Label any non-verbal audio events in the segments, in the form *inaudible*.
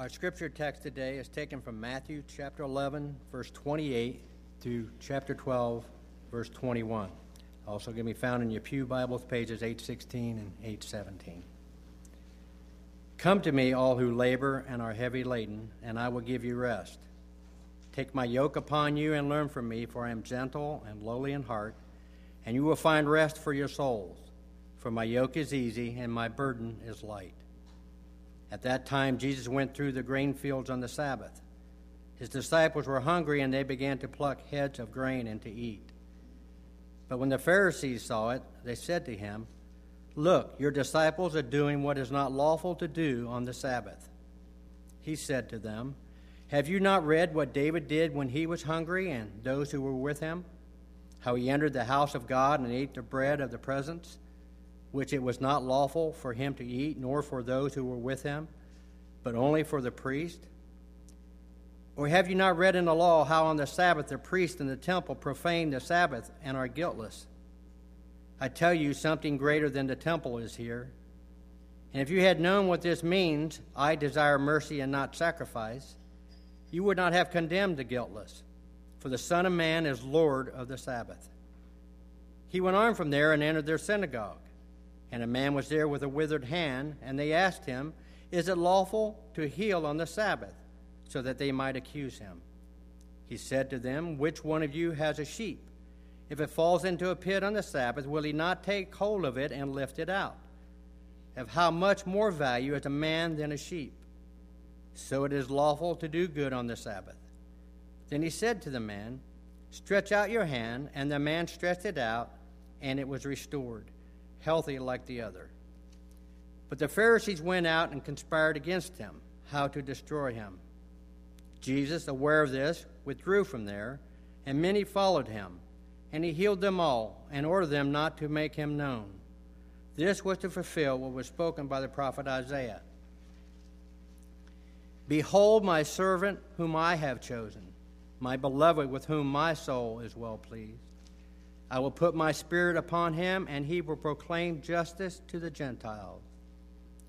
Our scripture text today is taken from Matthew chapter 11, verse 28 through chapter 12, verse 21. Also can be found in your Pew Bibles, pages 816 and 817. Come to me, all who labor and are heavy laden, and I will give you rest. Take my yoke upon you and learn from me, for I am gentle and lowly in heart, and you will find rest for your souls. For my yoke is easy and my burden is light. At that time, Jesus went through the grain fields on the Sabbath. His disciples were hungry, and they began to pluck heads of grain and to eat. But when the Pharisees saw it, they said to him, Look, your disciples are doing what is not lawful to do on the Sabbath. He said to them, Have you not read what David did when he was hungry and those who were with him? How he entered the house of God and ate the bread of the presence? Which it was not lawful for him to eat, nor for those who were with him, but only for the priest? Or have you not read in the law how on the Sabbath the priest in the temple profane the Sabbath and are guiltless? I tell you, something greater than the temple is here. And if you had known what this means, I desire mercy and not sacrifice, you would not have condemned the guiltless, for the Son of Man is Lord of the Sabbath. He went on from there and entered their synagogue. And a man was there with a withered hand, and they asked him, Is it lawful to heal on the Sabbath? so that they might accuse him. He said to them, Which one of you has a sheep? If it falls into a pit on the Sabbath, will he not take hold of it and lift it out? Of how much more value is a man than a sheep? So it is lawful to do good on the Sabbath. Then he said to the man, Stretch out your hand. And the man stretched it out, and it was restored healthy like the other. But the Pharisees went out and conspired against him, how to destroy him. Jesus, aware of this, withdrew from there, and many followed him. And he healed them all, and ordered them not to make him known. This was to fulfill what was spoken by the prophet Isaiah Behold, my servant whom I have chosen, my beloved with whom my soul is well pleased. I will put my spirit upon him, and he will proclaim justice to the Gentiles.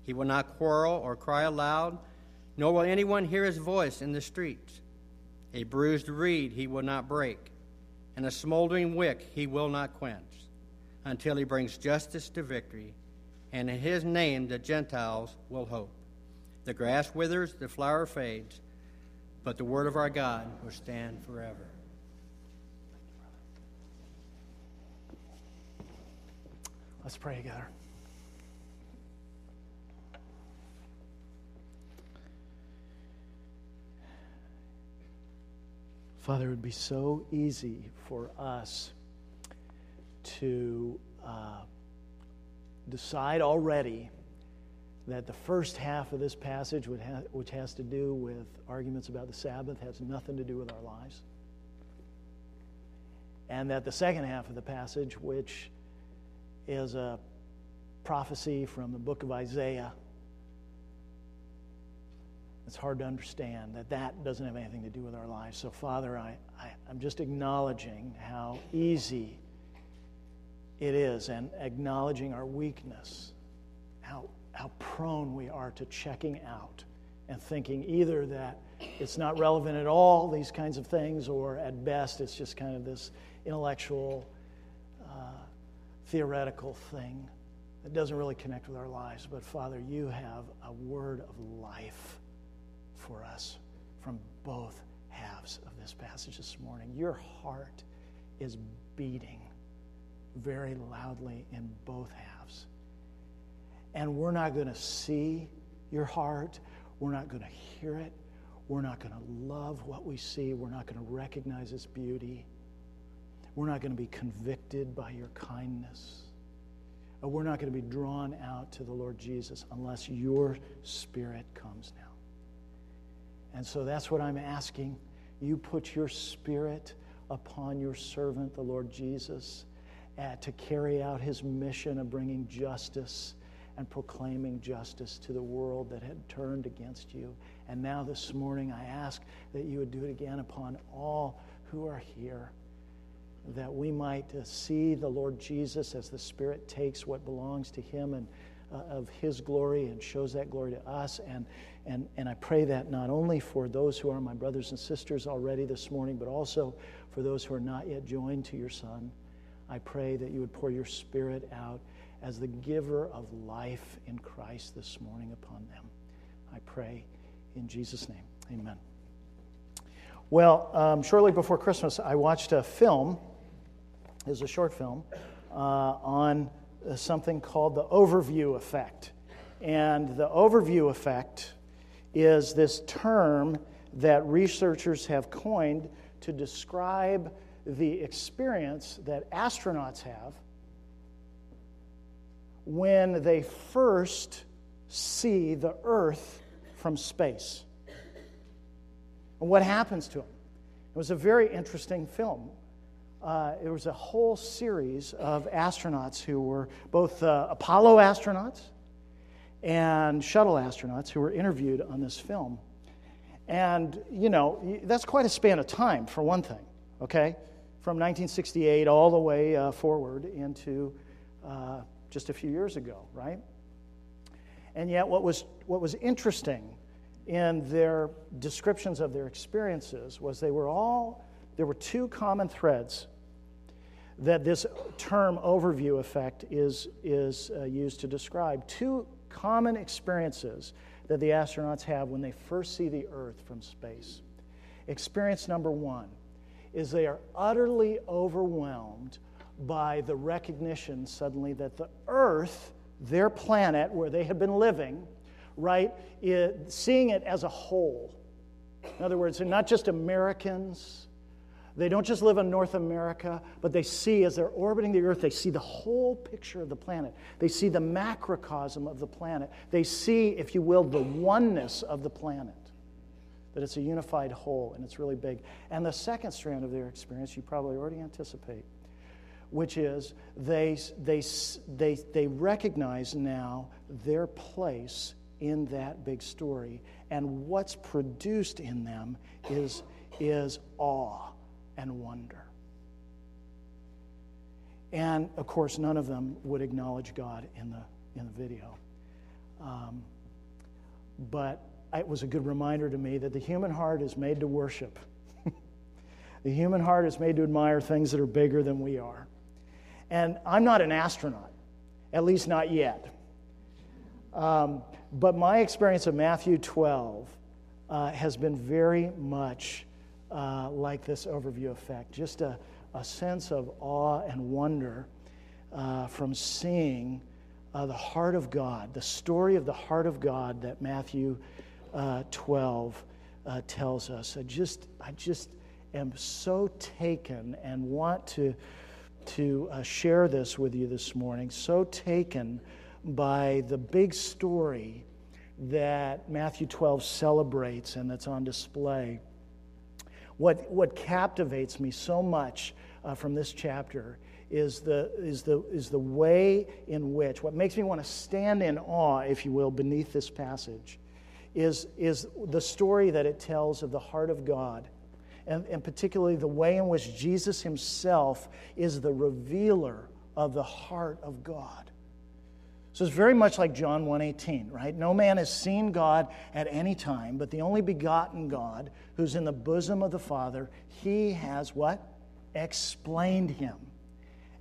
He will not quarrel or cry aloud, nor will anyone hear his voice in the streets. A bruised reed he will not break, and a smoldering wick he will not quench, until he brings justice to victory, and in his name the Gentiles will hope. The grass withers, the flower fades, but the word of our God will stand forever. Let's pray together. Father, it would be so easy for us to uh, decide already that the first half of this passage, which has to do with arguments about the Sabbath, has nothing to do with our lives. And that the second half of the passage, which is a prophecy from the book of Isaiah. It's hard to understand that that doesn't have anything to do with our lives. So, Father, I, I, am just acknowledging how easy it is and acknowledging our weakness, how, how prone we are to checking out and thinking either that it's not relevant at all, these kinds of things, or at best it's just kind of this intellectual theoretical thing that doesn't really connect with our lives. But Father, you have a word of life for us from both halves of this passage this morning. Your heart is beating very loudly in both halves. And we're not going to see your heart, we're not going to hear it. We're not going to love what we see. We're not going to recognize its beauty. We're not going to be convicted by your kindness. We're not going to be drawn out to the Lord Jesus unless your Spirit comes now. And so that's what I'm asking. You put your Spirit upon your servant, the Lord Jesus, uh, to carry out his mission of bringing justice and proclaiming justice to the world that had turned against you. And now this morning, I ask that you would do it again upon all who are here that we might uh, see the Lord Jesus as the Spirit takes what belongs to Him and uh, of His glory and shows that glory to us. And, and, and I pray that not only for those who are my brothers and sisters already this morning, but also for those who are not yet joined to your Son. I pray that you would pour your Spirit out as the giver of life in Christ this morning upon them. I pray in Jesus' name. Amen. Well, um, shortly before Christmas, I watched a film. Was a short film uh, on uh, something called the overview effect. And the overview effect is this term that researchers have coined to describe the experience that astronauts have when they first see the Earth from space. And what happens to them? It was a very interesting film. Uh, it was a whole series of astronauts who were both uh, Apollo astronauts and shuttle astronauts who were interviewed on this film. And, you know, that's quite a span of time, for one thing, okay? From 1968 all the way uh, forward into uh, just a few years ago, right? And yet, what was, what was interesting in their descriptions of their experiences was they were all, there were two common threads that this term overview effect is, is uh, used to describe. Two common experiences that the astronauts have when they first see the Earth from space. Experience number one is they are utterly overwhelmed by the recognition suddenly that the Earth, their planet where they have been living, right, it, seeing it as a whole. In other words, they're not just Americans. They don't just live in North America, but they see, as they're orbiting the Earth, they see the whole picture of the planet. They see the macrocosm of the planet. They see, if you will, the oneness of the planet, that it's a unified whole and it's really big. And the second strand of their experience, you probably already anticipate, which is they, they, they, they recognize now their place in that big story. And what's produced in them is, is awe and wonder. And of course, none of them would acknowledge God in the, in the video. Um, but it was a good reminder to me that the human heart is made to worship. *laughs* the human heart is made to admire things that are bigger than we are. And I'm not an astronaut, at least not yet. Um, but my experience of Matthew 12 uh, has been very much uh, like this overview effect just a, a sense of awe and wonder uh, from seeing uh, the heart of God, the story of the heart of God that Matthew uh, 12 uh, tells us. I just, I just am so taken and want to to uh, share this with you this morning. So taken by the big story that Matthew 12 celebrates and that's on display. What, what captivates me so much uh, from this chapter is the, is, the, is the way in which, what makes me want to stand in awe, if you will, beneath this passage, is, is the story that it tells of the heart of God and, and particularly the way in which Jesus himself is the revealer of the heart of God. So it's very much like John 1:18, right? No man has seen God at any time, but the only begotten God who's in the bosom of the Father, he has what? Explained him.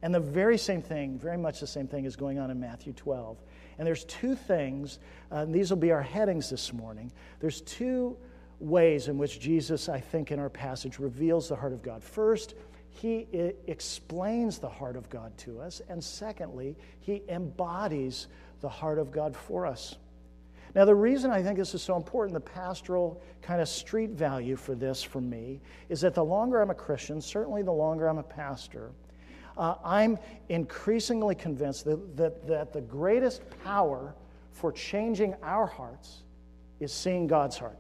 And the very same thing, very much the same thing is going on in Matthew 12. And there's two things, uh, and these will be our headings this morning. There's two ways in which Jesus, I think, in our passage reveals the heart of God. First, he explains the heart of God to us. And secondly, he embodies the heart of God for us. Now, the reason I think this is so important, the pastoral kind of street value for this for me, is that the longer I'm a Christian, certainly the longer I'm a pastor, uh, I'm increasingly convinced that, that, that the greatest power for changing our hearts is seeing God's heart.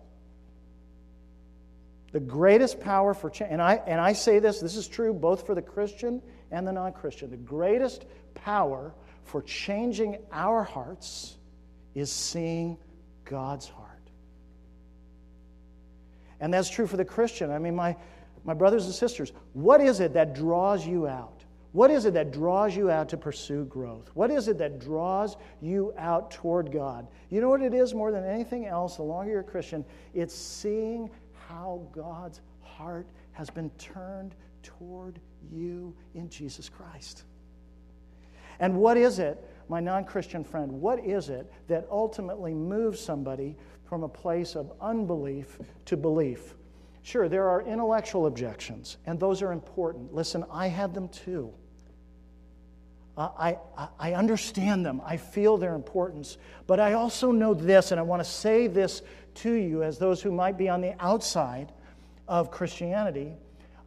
The greatest power for change, and I, and I say this, this is true both for the Christian and the non Christian. The greatest power for changing our hearts is seeing God's heart. And that's true for the Christian. I mean, my, my brothers and sisters, what is it that draws you out? What is it that draws you out to pursue growth? What is it that draws you out toward God? You know what it is more than anything else, the longer you're a Christian? It's seeing how God's heart has been turned toward you in Jesus Christ. And what is it, my non Christian friend, what is it that ultimately moves somebody from a place of unbelief to belief? Sure, there are intellectual objections, and those are important. Listen, I had them too. I, I, I understand them. I feel their importance. But I also know this, and I want to say this to you as those who might be on the outside of Christianity.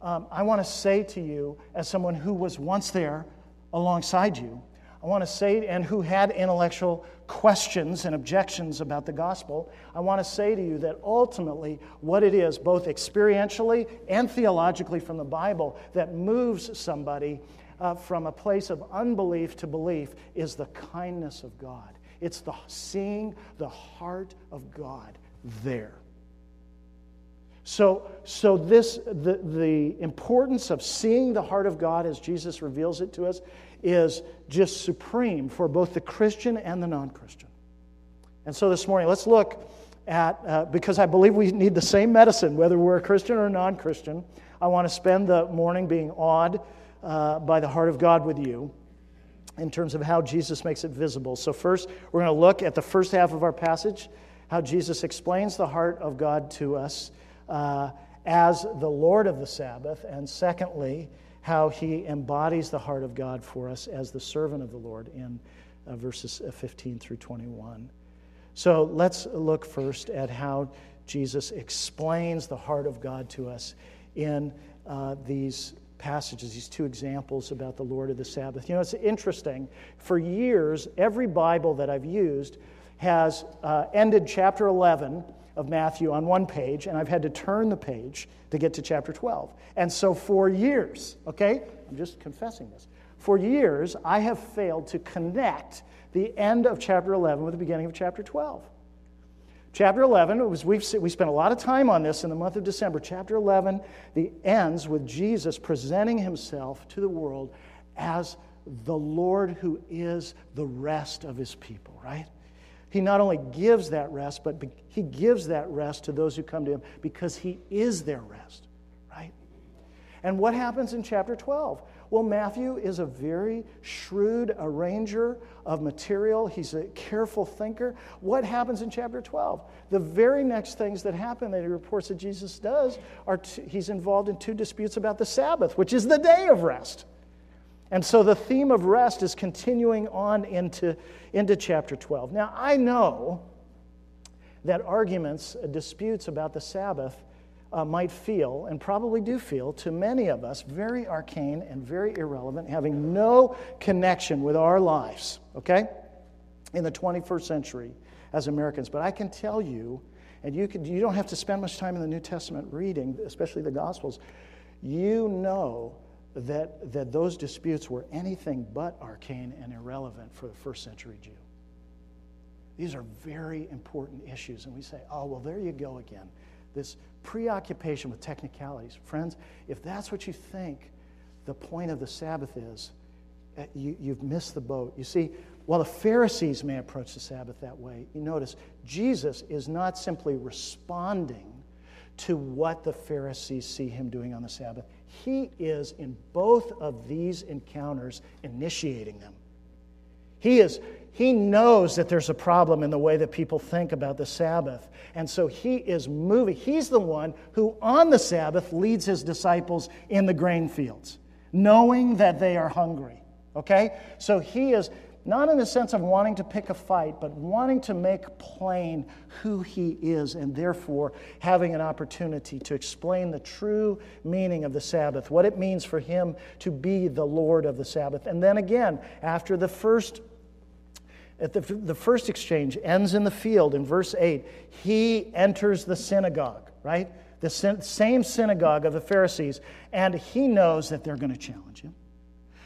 Um, I want to say to you, as someone who was once there alongside you, I want to say, and who had intellectual questions and objections about the gospel, I want to say to you that ultimately, what it is, both experientially and theologically from the Bible, that moves somebody uh, from a place of unbelief to belief is the kindness of God. It's the seeing the heart of God there. So, so this the, the importance of seeing the heart of God as Jesus reveals it to us is just supreme for both the Christian and the non Christian. And so this morning, let's look at, uh, because I believe we need the same medicine, whether we're a Christian or non Christian. I want to spend the morning being awed uh, by the heart of God with you in terms of how Jesus makes it visible. So, first, we're going to look at the first half of our passage, how Jesus explains the heart of God to us uh, as the Lord of the Sabbath, and secondly, how he embodies the heart of God for us as the servant of the Lord in uh, verses uh, 15 through 21. So let's look first at how Jesus explains the heart of God to us in uh, these passages, these two examples about the Lord of the Sabbath. You know, it's interesting. For years, every Bible that I've used has uh, ended chapter 11 of Matthew on one page, and I've had to turn the page to get to chapter 12. And so for years, okay, I'm just confessing this, for years, I have failed to connect the end of chapter 11 with the beginning of chapter 12. Chapter 11, was, we've, we spent a lot of time on this in the month of December. Chapter 11 the ends with Jesus presenting himself to the world as the Lord who is the rest of his people, right? He not only gives that rest, but he gives that rest to those who come to him because he is their rest, right? And what happens in chapter 12? Well, Matthew is a very shrewd arranger of material. He's a careful thinker. What happens in chapter 12? The very next things that happen that he reports that Jesus does are t- he's involved in two disputes about the Sabbath, which is the day of rest. And so the theme of rest is continuing on into, into chapter 12. Now, I know that arguments, uh, disputes about the Sabbath uh, might feel, and probably do feel, to many of us, very arcane and very irrelevant, having no connection with our lives, okay, in the 21st century as Americans. But I can tell you, and you, can, you don't have to spend much time in the New Testament reading, especially the Gospels, you know that, that those disputes were anything but arcane and irrelevant for the first century Jew. These are very important issues, and we say, oh, well, there you go again. This preoccupation with technicalities. Friends, if that's what you think the point of the Sabbath is, eh, you, you've missed the boat. You see, while the Pharisees may approach the Sabbath that way, you notice Jesus is not simply responding to what the Pharisees see him doing on the Sabbath. He is, in both of these encounters, initiating them. He, is, he knows that there's a problem in the way that people think about the Sabbath. And so he is moving. He's the one who, on the Sabbath, leads his disciples in the grain fields, knowing that they are hungry. Okay? So he is not in the sense of wanting to pick a fight, but wanting to make plain who he is, and therefore having an opportunity to explain the true meaning of the Sabbath, what it means for him to be the Lord of the Sabbath. And then again, after the first at the, the first exchange ends in the field in verse 8 he enters the synagogue right the same synagogue of the pharisees and he knows that they're going to challenge him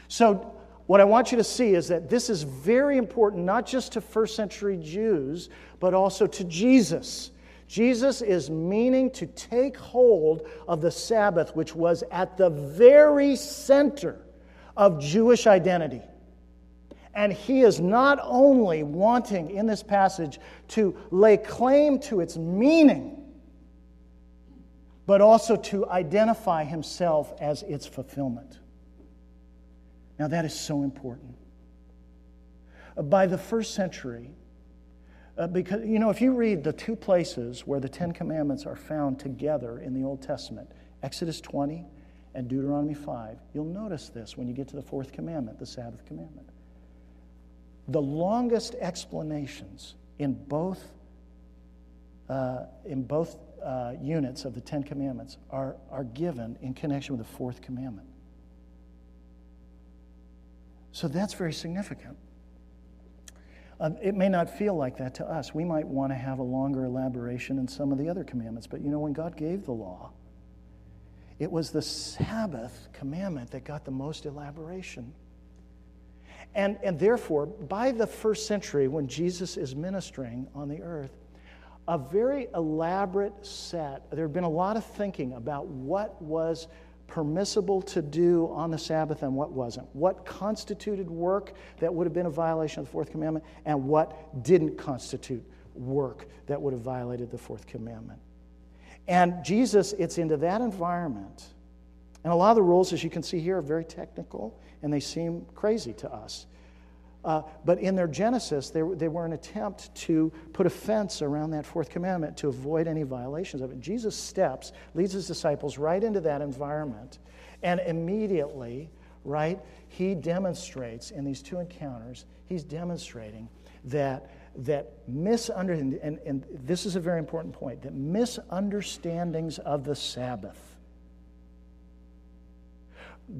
so what I want you to see is that this is very important, not just to first century Jews, but also to Jesus. Jesus is meaning to take hold of the Sabbath, which was at the very center of Jewish identity. And he is not only wanting in this passage to lay claim to its meaning, but also to identify himself as its fulfillment. Now, that is so important. By the first century, uh, because, you know, if you read the two places where the Ten Commandments are found together in the Old Testament, Exodus 20 and Deuteronomy 5, you'll notice this when you get to the fourth commandment, the Sabbath commandment. The longest explanations in both, uh, in both uh, units of the Ten Commandments are, are given in connection with the fourth commandment. So that's very significant. Uh, it may not feel like that to us. We might want to have a longer elaboration in some of the other commandments, but you know, when God gave the law, it was the Sabbath commandment that got the most elaboration. And, and therefore, by the first century, when Jesus is ministering on the earth, a very elaborate set, there had been a lot of thinking about what was permissible to do on the Sabbath and what wasn't, what constituted work that would have been a violation of the fourth commandment, and what didn't constitute work that would have violated the fourth commandment. And Jesus, it's into that environment. And a lot of the rules, as you can see here, are very technical and they seem crazy to us. Uh, but in their Genesis, they, they were an attempt to put a fence around that fourth commandment to avoid any violations of it. Jesus steps, leads his disciples right into that environment, and immediately, right, he demonstrates in these two encounters, he's demonstrating that that misunderstanding, and, and this is a very important point, that misunderstandings of the Sabbath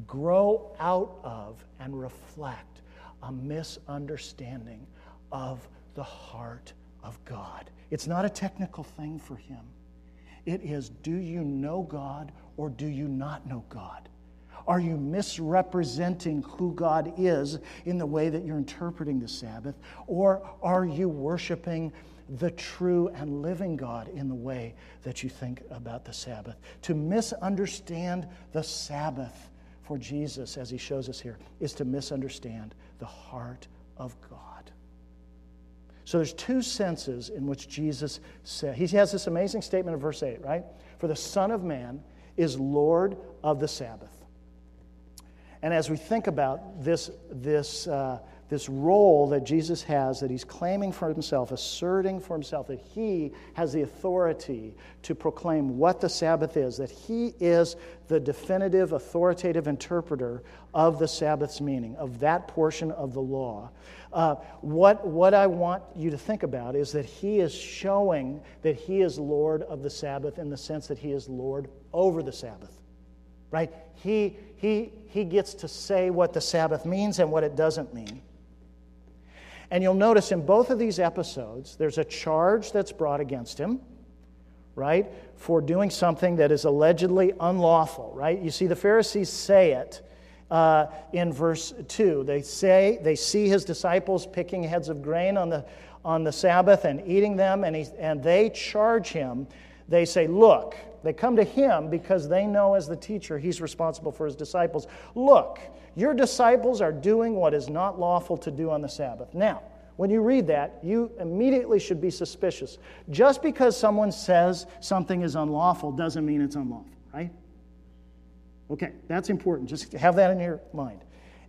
grow out of and reflect a misunderstanding of the heart of God. It's not a technical thing for him. It is do you know God or do you not know God? Are you misrepresenting who God is in the way that you're interpreting the Sabbath? Or are you worshiping the true and living God in the way that you think about the Sabbath? To misunderstand the Sabbath for Jesus, as he shows us here, is to misunderstand the heart of God. So there's two senses in which Jesus said, he has this amazing statement in verse 8, right? For the Son of Man is Lord of the Sabbath. And as we think about this, this, uh, this role that Jesus has, that he's claiming for himself, asserting for himself that he has the authority to proclaim what the Sabbath is, that he is the definitive, authoritative interpreter of the Sabbath's meaning, of that portion of the law. Uh, what, what I want you to think about is that he is showing that he is Lord of the Sabbath in the sense that he is Lord over the Sabbath. Right? He, he, he gets to say what the Sabbath means and what it doesn't mean. And you'll notice in both of these episodes, there's a charge that's brought against him, right, for doing something that is allegedly unlawful, right? You see, the Pharisees say it uh, in verse 2. They say, they see his disciples picking heads of grain on the, on the Sabbath and eating them, and, he, and they charge him. They say, Look, they come to him because they know as the teacher he's responsible for his disciples. Look, your disciples are doing what is not lawful to do on the Sabbath. Now, when you read that, you immediately should be suspicious. Just because someone says something is unlawful doesn't mean it's unlawful, right? Okay, that's important. Just have that in your mind.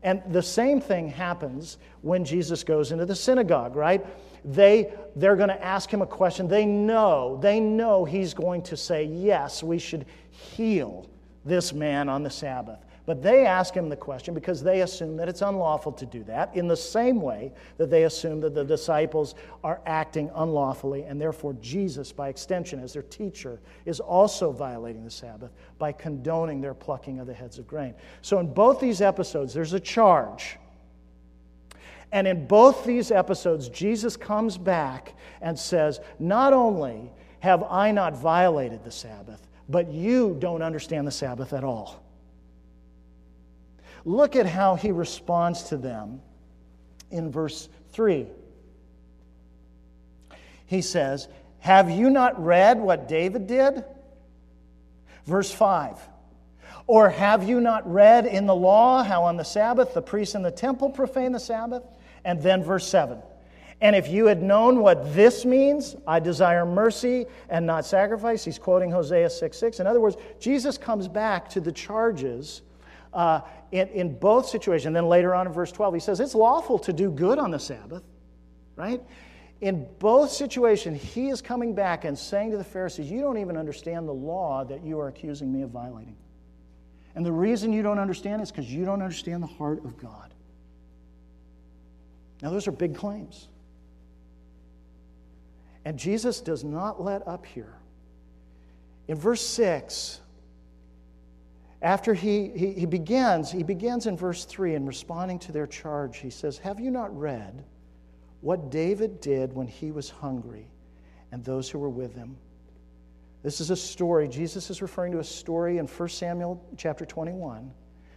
And the same thing happens when Jesus goes into the synagogue, right? They, they're going to ask him a question. They know, they know he's going to say, Yes, we should heal this man on the Sabbath. But they ask him the question because they assume that it's unlawful to do that, in the same way that they assume that the disciples are acting unlawfully, and therefore Jesus, by extension, as their teacher, is also violating the Sabbath by condoning their plucking of the heads of grain. So in both these episodes, there's a charge. And in both these episodes, Jesus comes back and says, Not only have I not violated the Sabbath, but you don't understand the Sabbath at all. Look at how he responds to them in verse 3. He says, Have you not read what David did? Verse 5 Or have you not read in the law how on the Sabbath the priests in the temple profane the Sabbath? And then verse 7. And if you had known what this means, I desire mercy and not sacrifice. He's quoting Hosea 6 6. In other words, Jesus comes back to the charges uh, in, in both situations. And Then later on in verse 12, he says, It's lawful to do good on the Sabbath, right? In both situations, he is coming back and saying to the Pharisees, You don't even understand the law that you are accusing me of violating. And the reason you don't understand is because you don't understand the heart of God. Now, those are big claims. And Jesus does not let up here. In verse 6, after he, he, he, begins, he begins in verse 3 in responding to their charge. He says, Have you not read what David did when he was hungry and those who were with him? This is a story. Jesus is referring to a story in 1 Samuel chapter 21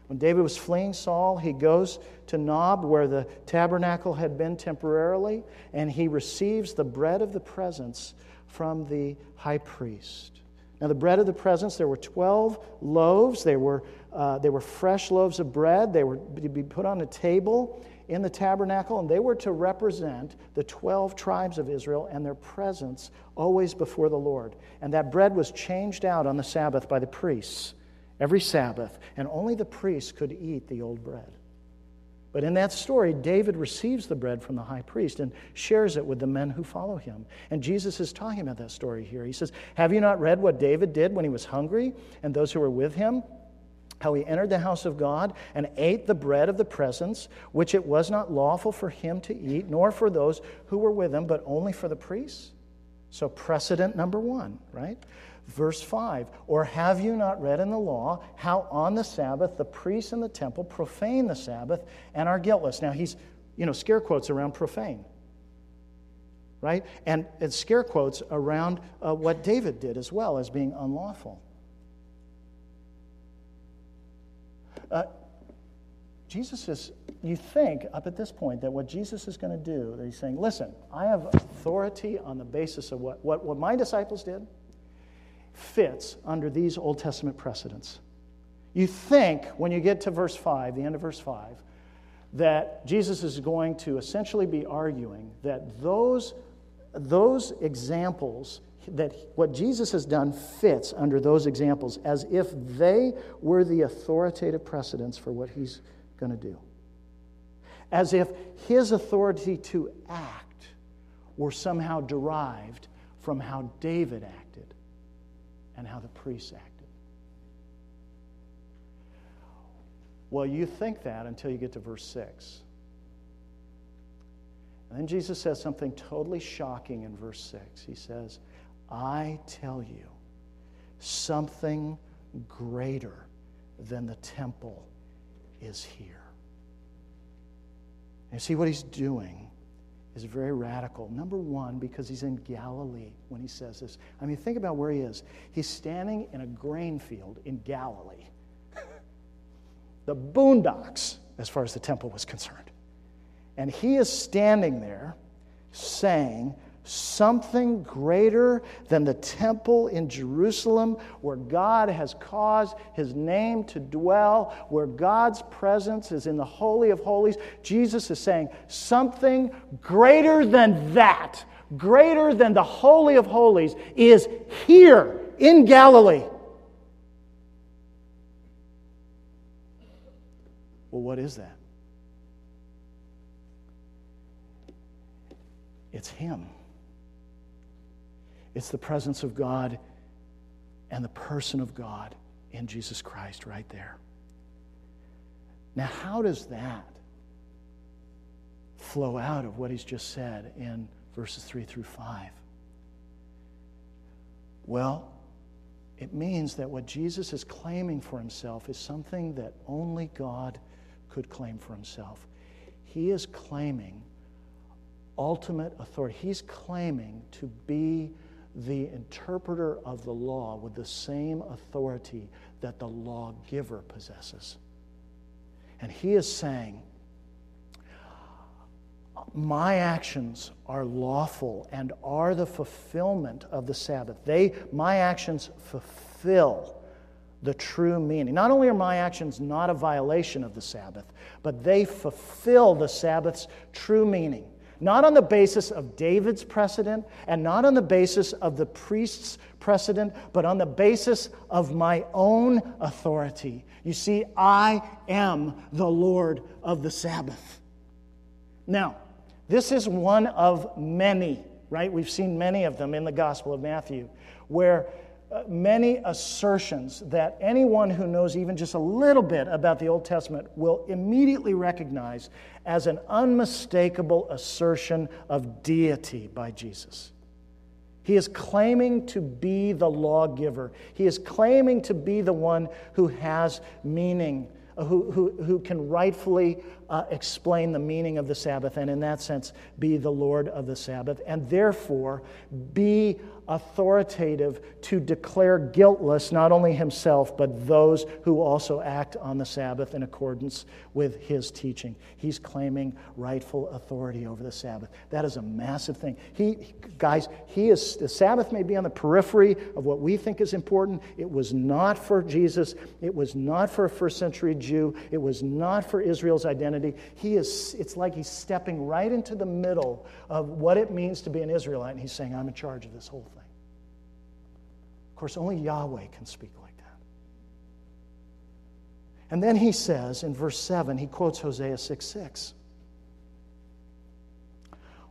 when David was fleeing Saul, he goes to Nob, where the tabernacle had been temporarily, and he receives the bread of the presence from the high priest. Now, the bread of the presence, there were 12 loaves. They were, uh, they were fresh loaves of bread. They were to be put on a table in the tabernacle, and they were to represent the 12 tribes of Israel and their presence always before the Lord. And that bread was changed out on the Sabbath by the priests every Sabbath, and only the priests could eat the old bread. But in that story, David receives the bread from the high priest and shares it with the men who follow him. And Jesus is talking about that story here. He says, Have you not read what David did when he was hungry and those who were with him? How he entered the house of God and ate the bread of the presence, which it was not lawful for him to eat, nor for those who were with him, but only for the priests? So, precedent number one, right? Verse 5 Or have you not read in the law how on the Sabbath the priests in the temple profane the Sabbath and are guiltless? Now, he's, you know, scare quotes around profane, right? And, and scare quotes around uh, what David did as well as being unlawful. Uh, Jesus is, you think up at this point that what Jesus is going to do, that he's saying, listen, I have authority on the basis of what, what, what my disciples did fits under these Old Testament precedents. You think, when you get to verse 5, the end of verse 5, that Jesus is going to essentially be arguing that those, those examples, that what Jesus has done fits under those examples as if they were the authoritative precedents for what he's going to do. As if his authority to act were somehow derived from how David acted and how the priests acted. Well, you think that until you get to verse 6. And then Jesus says something totally shocking in verse 6. He says, I tell you, something greater than the temple is here. And see what he's doing is very radical. Number one, because he's in Galilee when he says this. I mean, think about where he is. He's standing in a grain field in Galilee, *laughs* the boondocks, as far as the temple was concerned. And he is standing there saying, something greater than the temple in Jerusalem, where God has caused his name to dwell, where God's presence is in the Holy of Holies. Jesus is saying something greater than that, greater than the Holy of Holies, is here in Galilee. Well, what is that? It's Him. It's the presence of God and the person of God in Jesus Christ right there. Now, how does that flow out of what he's just said in verses 3 through 5? Well, it means that what Jesus is claiming for himself is something that only God could claim for himself. He is claiming ultimate authority. He's claiming to be the interpreter of the law with the same authority that the lawgiver possesses. And he is saying, my actions are lawful and are the fulfillment of the Sabbath. They, my actions fulfill the true meaning. Not only are my actions not a violation of the Sabbath, but they fulfill the Sabbath's true meaning. Not on the basis of David's precedent and not on the basis of the priest's precedent, but on the basis of my own authority. You see, I am the Lord of the Sabbath. Now, this is one of many, right? We've seen many of them in the Gospel of Matthew, where many assertions that anyone who knows even just a little bit about the Old Testament will immediately recognize as an unmistakable assertion of deity by Jesus. He is claiming to be the lawgiver. He is claiming to be the one who has meaning, who, who, who can rightfully uh, explain the meaning of the Sabbath, and in that sense, be the Lord of the Sabbath, and therefore be authoritative to declare guiltless not only himself, but those who also act on the Sabbath in accordance with his teaching. He's claiming rightful authority over the Sabbath. That is a massive thing. He, guys, he is, the Sabbath may be on the periphery of what we think is important. It was not for Jesus, it was not for a first century Jew, it was not for Israel's identity. He is, it's like he's stepping right into the middle of what it means to be an Israelite, and he's saying, I'm in charge of this whole thing. Course, only Yahweh can speak like that. And then he says in verse 7, he quotes Hosea 6 6,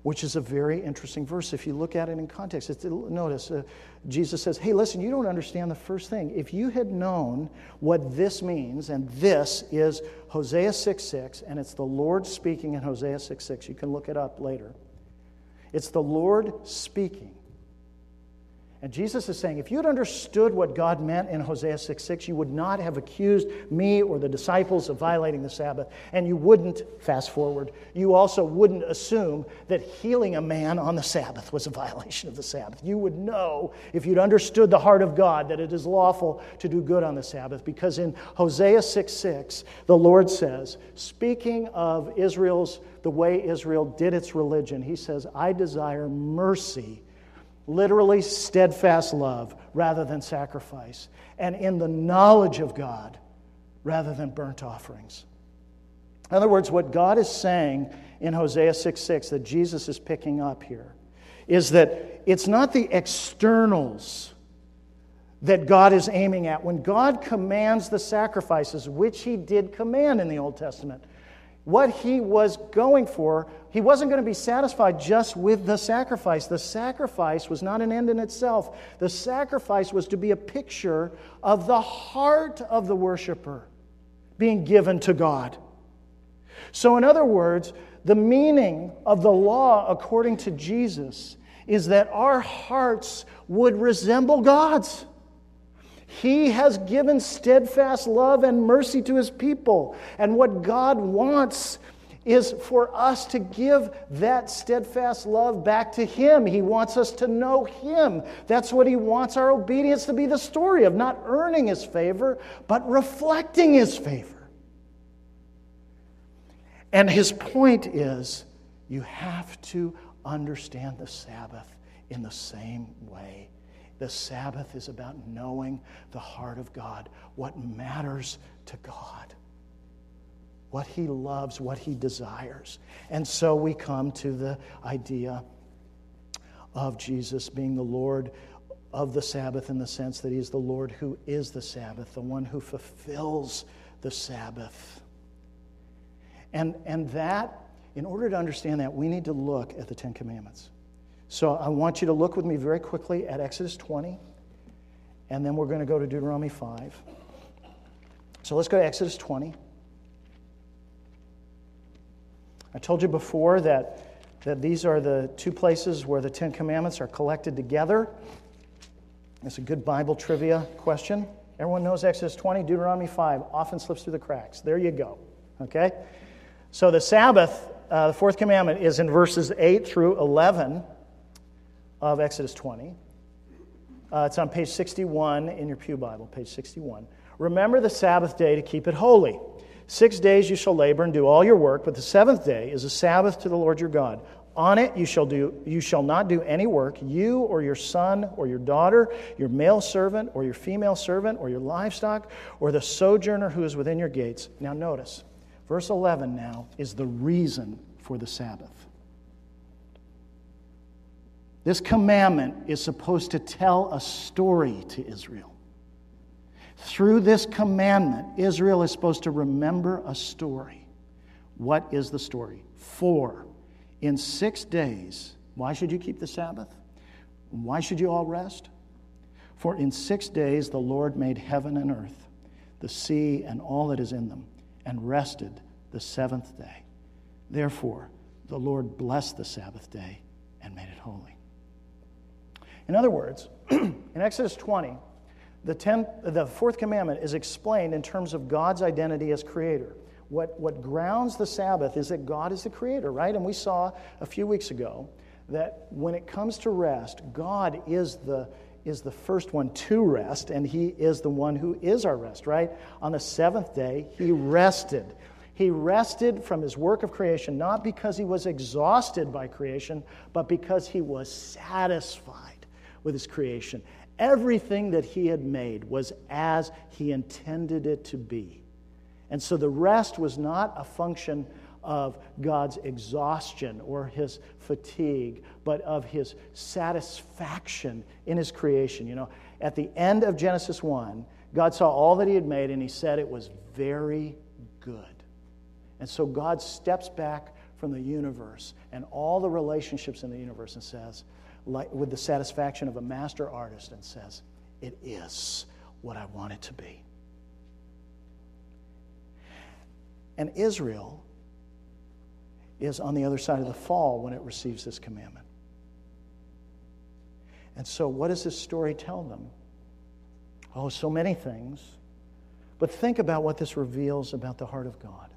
which is a very interesting verse if you look at it in context. It's, notice, uh, Jesus says, Hey, listen, you don't understand the first thing. If you had known what this means, and this is Hosea 6 6, and it's the Lord speaking in Hosea 6 6, you can look it up later. It's the Lord speaking. And Jesus is saying, if you'd understood what God meant in Hosea 6 6, you would not have accused me or the disciples of violating the Sabbath. And you wouldn't, fast forward, you also wouldn't assume that healing a man on the Sabbath was a violation of the Sabbath. You would know, if you'd understood the heart of God, that it is lawful to do good on the Sabbath. Because in Hosea 6 6, the Lord says, speaking of Israel's, the way Israel did its religion, He says, I desire mercy literally steadfast love rather than sacrifice, and in the knowledge of God rather than burnt offerings. In other words, what God is saying in Hosea 6 6 that Jesus is picking up here is that it's not the externals that God is aiming at. When God commands the sacrifices, which He did command in the Old Testament, what he was going for, he wasn't going to be satisfied just with the sacrifice. The sacrifice was not an end in itself. The sacrifice was to be a picture of the heart of the worshiper being given to God. So, in other words, the meaning of the law, according to Jesus, is that our hearts would resemble God's. He has given steadfast love and mercy to his people. And what God wants is for us to give that steadfast love back to Him. He wants us to know Him. That's what He wants our obedience to be the story of not earning His favor, but reflecting His favor. And His point is you have to understand the Sabbath in the same way the Sabbath is about knowing the heart of God, what matters to God, what He loves, what He desires. And so we come to the idea of Jesus being the Lord of the Sabbath in the sense that He is the Lord who is the Sabbath, the one who fulfills the Sabbath. And, and that, in order to understand that, we need to look at the Ten Commandments. So I want you to look with me very quickly at Exodus 20, and then we're going to go to Deuteronomy 5. So let's go to Exodus 20. I told you before that, that these are the two places where the Ten Commandments are collected together. It's a good Bible trivia question. Everyone knows Exodus 20, Deuteronomy 5 often slips through the cracks. There you go. Okay? So the Sabbath, uh, the fourth commandment, is in verses 8 through 11 of Exodus 20. Uh, it's on page 61 in your Pew Bible, page 61. Remember the Sabbath day to keep it holy. Six days you shall labor and do all your work, but the seventh day is a Sabbath to the Lord your God. On it you shall do you shall not do any work, you or your son or your daughter, your male servant or your female servant or your livestock or the sojourner who is within your gates. Now notice, verse 11 now is the reason for the Sabbath. This commandment is supposed to tell a story to Israel. Through this commandment, Israel is supposed to remember a story. What is the story? For in six days, why should you keep the Sabbath? Why should you all rest? For in six days the Lord made heaven and earth, the sea and all that is in them, and rested the seventh day. Therefore, the Lord blessed the Sabbath day and made it holy. In other words, *clears throat* in Exodus 20, the, tenth, the fourth commandment is explained in terms of God's identity as creator. What, what grounds the Sabbath is that God is the creator, right? And we saw a few weeks ago that when it comes to rest, God is the, is the first one to rest, and He is the one who is our rest, right? On the seventh day, He rested. He rested from His work of creation, not because He was exhausted by creation, but because He was satisfied with His creation. Everything that He had made was as He intended it to be. And so the rest was not a function of God's exhaustion or his fatigue, but of his satisfaction in his creation. You know, at the end of Genesis 1, God saw all that he had made and he said it was very good. And so God steps back from the universe and all the relationships in the universe and says, like, with the satisfaction of a master artist, and says, It is what I want it to be. And Israel is on the other side of the fall when it receives this commandment. And so, what does this story tell them? Oh, so many things. But think about what this reveals about the heart of God.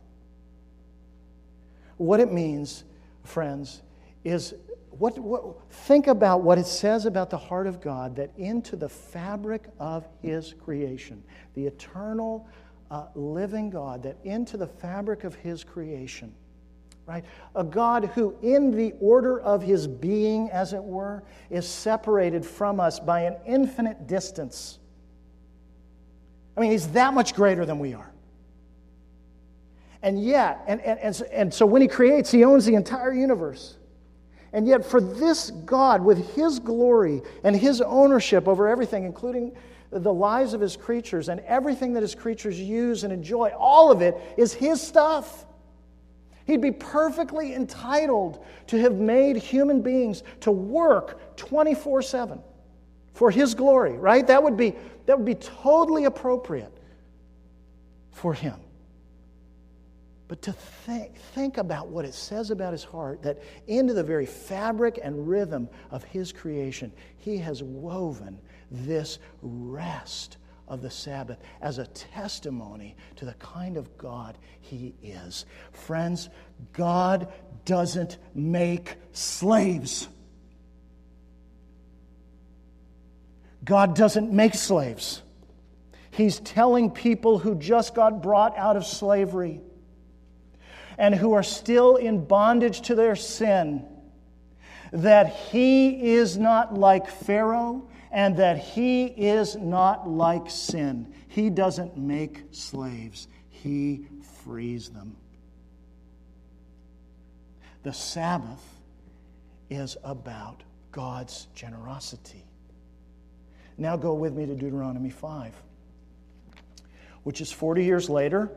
What it means, friends, is what, what, think about what it says about the heart of God that into the fabric of His creation, the eternal, uh, living God, that into the fabric of His creation, right? A God who, in the order of His being, as it were, is separated from us by an infinite distance. I mean, He's that much greater than we are. And yet, and, and, and, and so when He creates, He owns the entire universe. And yet, for this God, with His glory and His ownership over everything, including the lives of His creatures and everything that His creatures use and enjoy, all of it is His stuff. He'd be perfectly entitled to have made human beings to work 24 7 for His glory, right? That would be, that would be totally appropriate for Him. But to think, think about what it says about his heart that into the very fabric and rhythm of his creation, he has woven this rest of the Sabbath as a testimony to the kind of God he is. Friends, God doesn't make slaves. God doesn't make slaves. He's telling people who just got brought out of slavery and who are still in bondage to their sin, that he is not like Pharaoh and that he is not like sin. He doesn't make slaves, he frees them. The Sabbath is about God's generosity. Now go with me to Deuteronomy 5, which is 40 years later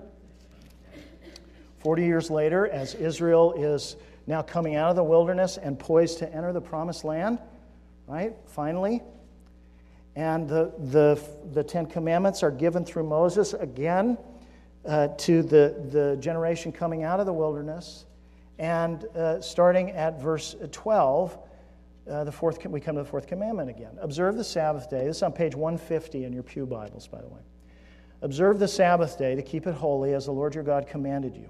40 years later, as Israel is now coming out of the wilderness and poised to enter the promised land, right? Finally. And the, the, the Ten Commandments are given through Moses again uh, to the, the generation coming out of the wilderness. And uh, starting at verse 12, uh, the fourth, we come to the fourth commandment again. Observe the Sabbath day. This is on page 150 in your Pew Bibles, by the way. Observe the Sabbath day to keep it holy as the Lord your God commanded you.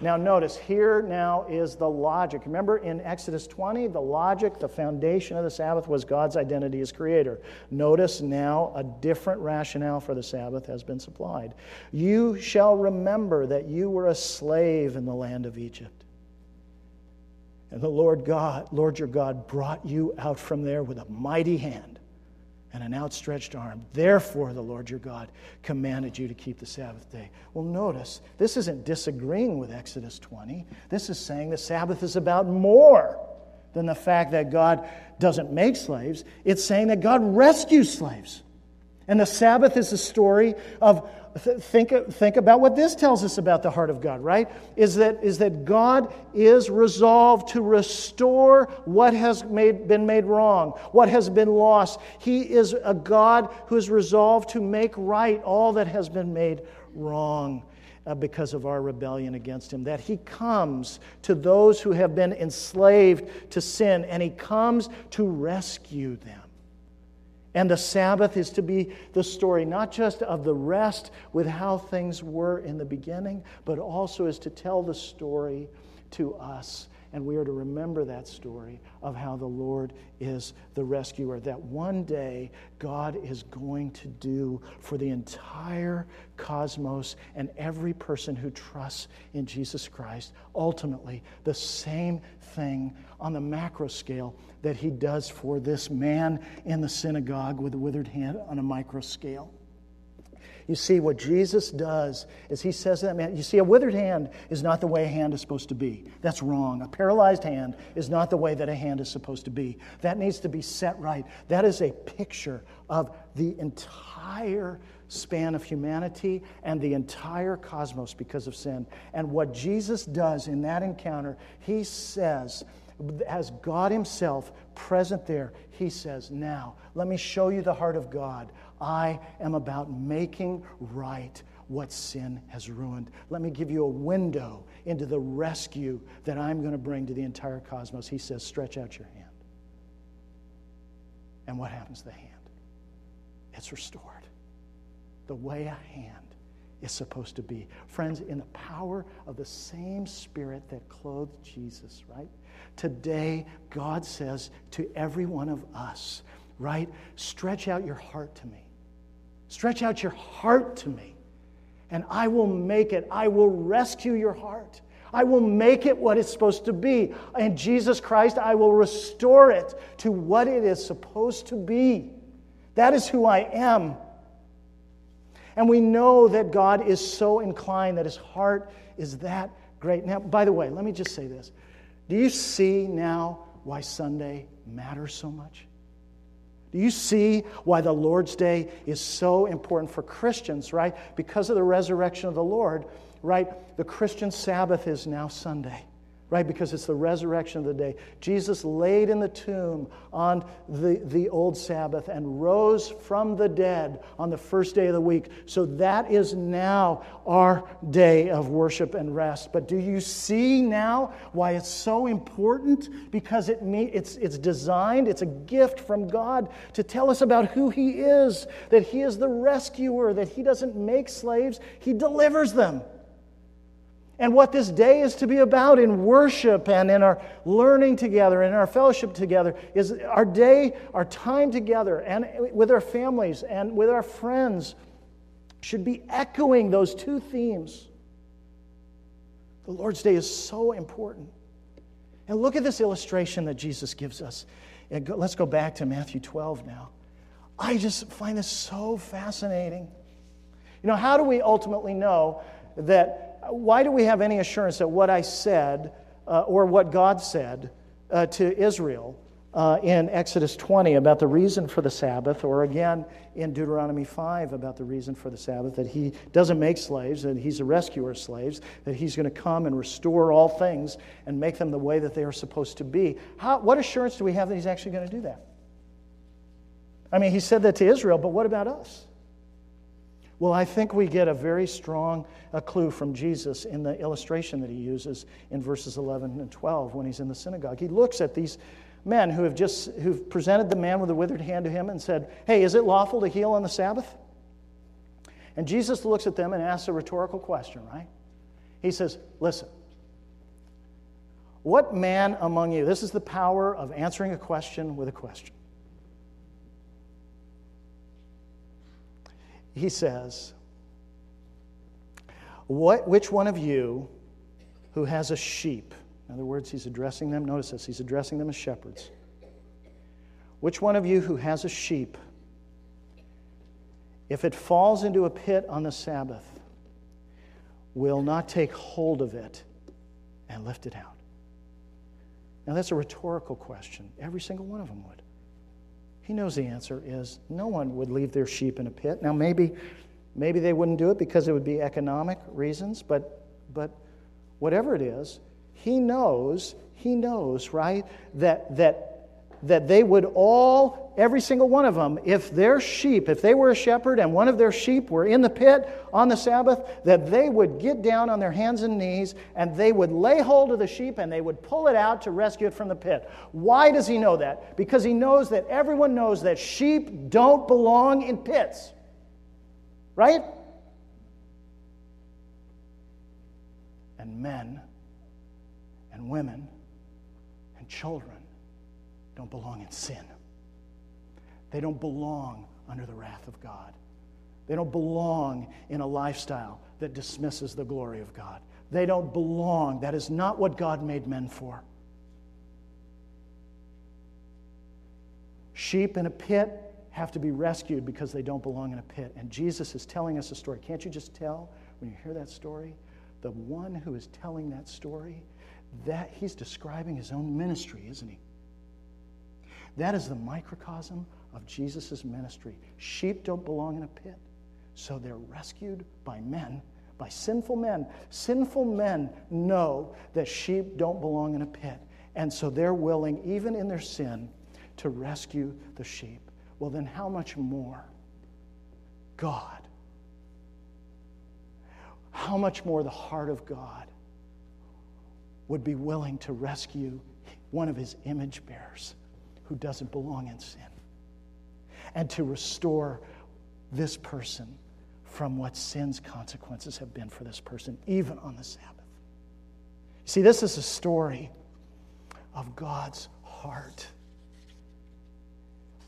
Now, notice here now is the logic. Remember in Exodus 20, the logic, the foundation of the Sabbath was God's identity as creator. Notice now a different rationale for the Sabbath has been supplied. You shall remember that you were a slave in the land of Egypt. And the Lord God, Lord your God, brought you out from there with a mighty hand and an outstretched arm. Therefore, the Lord your God commanded you to keep the Sabbath day. Well, notice, this isn't disagreeing with Exodus 20. This is saying the Sabbath is about more than the fact that God doesn't make slaves. It's saying that God rescues slaves. And the Sabbath is a story of think, think about what this tells us about the heart of God, right? Is that, is that God is resolved to restore what has made, been made wrong, what has been lost. He is a God who is resolved to make right all that has been made wrong. Uh, because of our rebellion against him. That he comes to those who have been enslaved to sin, and he comes to rescue them. And the Sabbath is to be the story not just of the rest with how things were in the beginning, but also is to tell the story to us. And we are to remember that story of how the Lord is the rescuer. That one day God is going to do for the entire cosmos and every person who trusts in Jesus Christ, ultimately, the same thing on the macro scale that he does for this man in the synagogue with a withered hand on a micro scale. You see, what Jesus does is he says to that man, you see, a withered hand is not the way a hand is supposed to be. That's wrong. A paralyzed hand is not the way that a hand is supposed to be. That needs to be set right. That is a picture of the entire span of humanity and the entire cosmos because of sin. And what Jesus does in that encounter, he says, as God Himself present there, He says, Now, let me show you the heart of God. I am about making right what sin has ruined. Let me give you a window into the rescue that I'm going to bring to the entire cosmos. He says, Stretch out your hand. And what happens to the hand? It's restored. The way a hand is supposed to be. Friends, in the power of the same Spirit that clothed Jesus, right? Today, God says to every one of us, right? Stretch out your heart to me. Stretch out your heart to me, and I will make it. I will rescue your heart. I will make it what it's supposed to be. In Jesus Christ, I will restore it to what it is supposed to be. That is who I am. And we know that God is so inclined, that his heart is that great. Now, by the way, let me just say this. Do you see now why Sunday matters so much? Do you see why the Lord's Day is so important for Christians, right? Because of the resurrection of the Lord, right? The Christian Sabbath is now Sunday right? Because it's the resurrection of the day. Jesus laid in the tomb on the, the old Sabbath and rose from the dead on the first day of the week. So that is now our day of worship and rest. But do you see now why it's so important? Because it it's, it's designed, it's a gift from God to tell us about who He is, that He is the rescuer, that He doesn't make slaves, He delivers them and what this day is to be about in worship and in our learning together and in our fellowship together is our day, our time together and with our families and with our friends should be echoing those two themes. The Lord's Day is so important. And look at this illustration that Jesus gives us. let's go back to Matthew 12 now. I just find this so fascinating. You know, how do we ultimately know that why do we have any assurance that what I said uh, or what God said uh, to Israel uh, in Exodus 20 about the reason for the Sabbath, or again in Deuteronomy 5 about the reason for the Sabbath, that He doesn't make slaves, that He's a rescuer of slaves, that He's going to come and restore all things and make them the way that they are supposed to be. How, what assurance do we have that He's actually going to do that? I mean, He said that to Israel, but what about us? Well, I think we get a very strong a clue from Jesus in the illustration that he uses in verses 11 and 12 when he's in the synagogue. He looks at these men who have just who've presented the man with a withered hand to him and said, "Hey, is it lawful to heal on the Sabbath?" And Jesus looks at them and asks a rhetorical question, right? He says, "Listen. What man among you, this is the power of answering a question with a question. He says, what, Which one of you who has a sheep, in other words, he's addressing them, notice this, he's addressing them as shepherds. Which one of you who has a sheep, if it falls into a pit on the Sabbath, will not take hold of it and lift it out? Now, that's a rhetorical question. Every single one of them would. He knows the answer is no one would leave their sheep in a pit. Now, maybe, maybe they wouldn't do it because it would be economic reasons, but, but whatever it is, he knows, he knows, right, that, that that they would all, every single one of them, if their sheep, if they were a shepherd and one of their sheep were in the pit on the Sabbath, that they would get down on their hands and knees and they would lay hold of the sheep and they would pull it out to rescue it from the pit. Why does he know that? Because he knows that everyone knows that sheep don't belong in pits. Right? And men and women and children don't belong in sin. They don't belong under the wrath of God. They don't belong in a lifestyle that dismisses the glory of God. They don't belong. That is not what God made men for. Sheep in a pit have to be rescued because they don't belong in a pit. And Jesus is telling us a story. Can't you just tell when you hear that story? The one who is telling that story, that he's describing his own ministry, isn't he? That is the microcosm of Jesus' ministry. Sheep don't belong in a pit, so they're rescued by men, by sinful men. Sinful men know that sheep don't belong in a pit, and so they're willing, even in their sin, to rescue the sheep. Well, then, how much more God? How much more the heart of God would be willing to rescue one of his image bearers? Who doesn't belong in sin and to restore this person from what sin's consequences have been for this person, even on the Sabbath. See, this is a story of God's heart.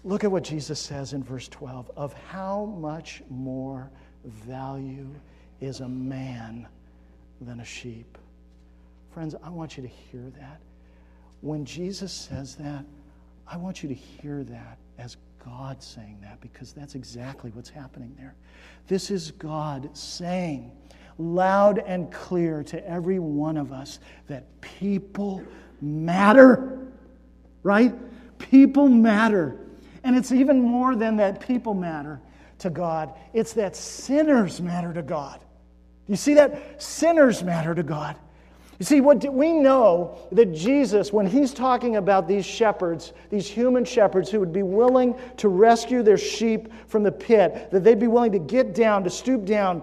Look at what Jesus says in verse 12 of how much more value is a man than a sheep. Friends, I want you to hear that. When Jesus says that, I want you to hear that as God saying that because that's exactly what's happening there. This is God saying loud and clear to every one of us that people matter, right? People matter. And it's even more than that people matter to God, it's that sinners matter to God. You see that? Sinners matter to God. You see, what we know that Jesus, when he's talking about these shepherds, these human shepherds who would be willing to rescue their sheep from the pit, that they'd be willing to get down, to stoop down,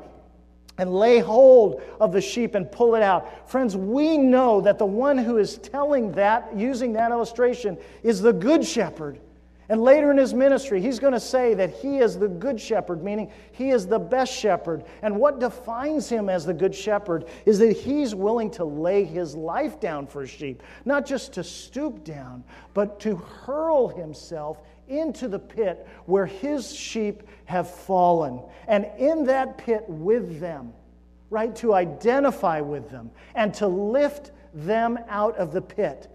and lay hold of the sheep and pull it out. Friends, we know that the one who is telling that, using that illustration, is the good shepherd. And later in his ministry, he's going to say that he is the good shepherd, meaning he is the best shepherd. And what defines him as the good shepherd is that he's willing to lay his life down for sheep, not just to stoop down, but to hurl himself into the pit where his sheep have fallen. And in that pit with them, right, to identify with them and to lift them out of the pit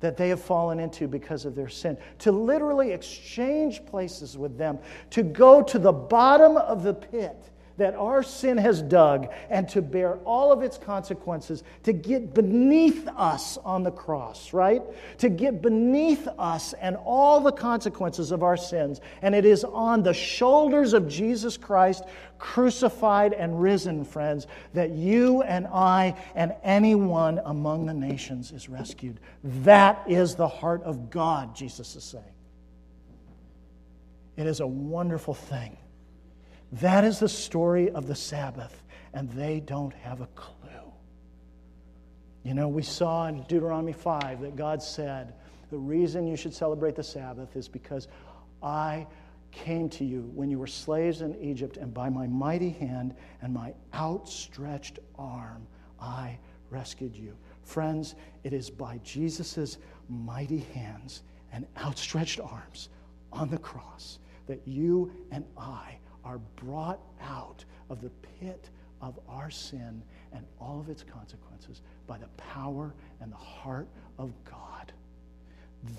that they have fallen into because of their sin, to literally exchange places with them, to go to the bottom of the pit that our sin has dug and to bear all of its consequences, to get beneath us on the cross, right? To get beneath us and all the consequences of our sins. And it is on the shoulders of Jesus Christ, crucified and risen, friends, that you and I and anyone among the nations is rescued. That is the heart of God, Jesus is saying. It is a wonderful thing That is the story of the Sabbath, and they don't have a clue. You know, we saw in Deuteronomy 5 that God said, The reason you should celebrate the Sabbath is because I came to you when you were slaves in Egypt, and by my mighty hand and my outstretched arm, I rescued you. Friends, it is by Jesus' mighty hands and outstretched arms on the cross that you and I are brought out of the pit of our sin and all of its consequences by the power and the heart of God.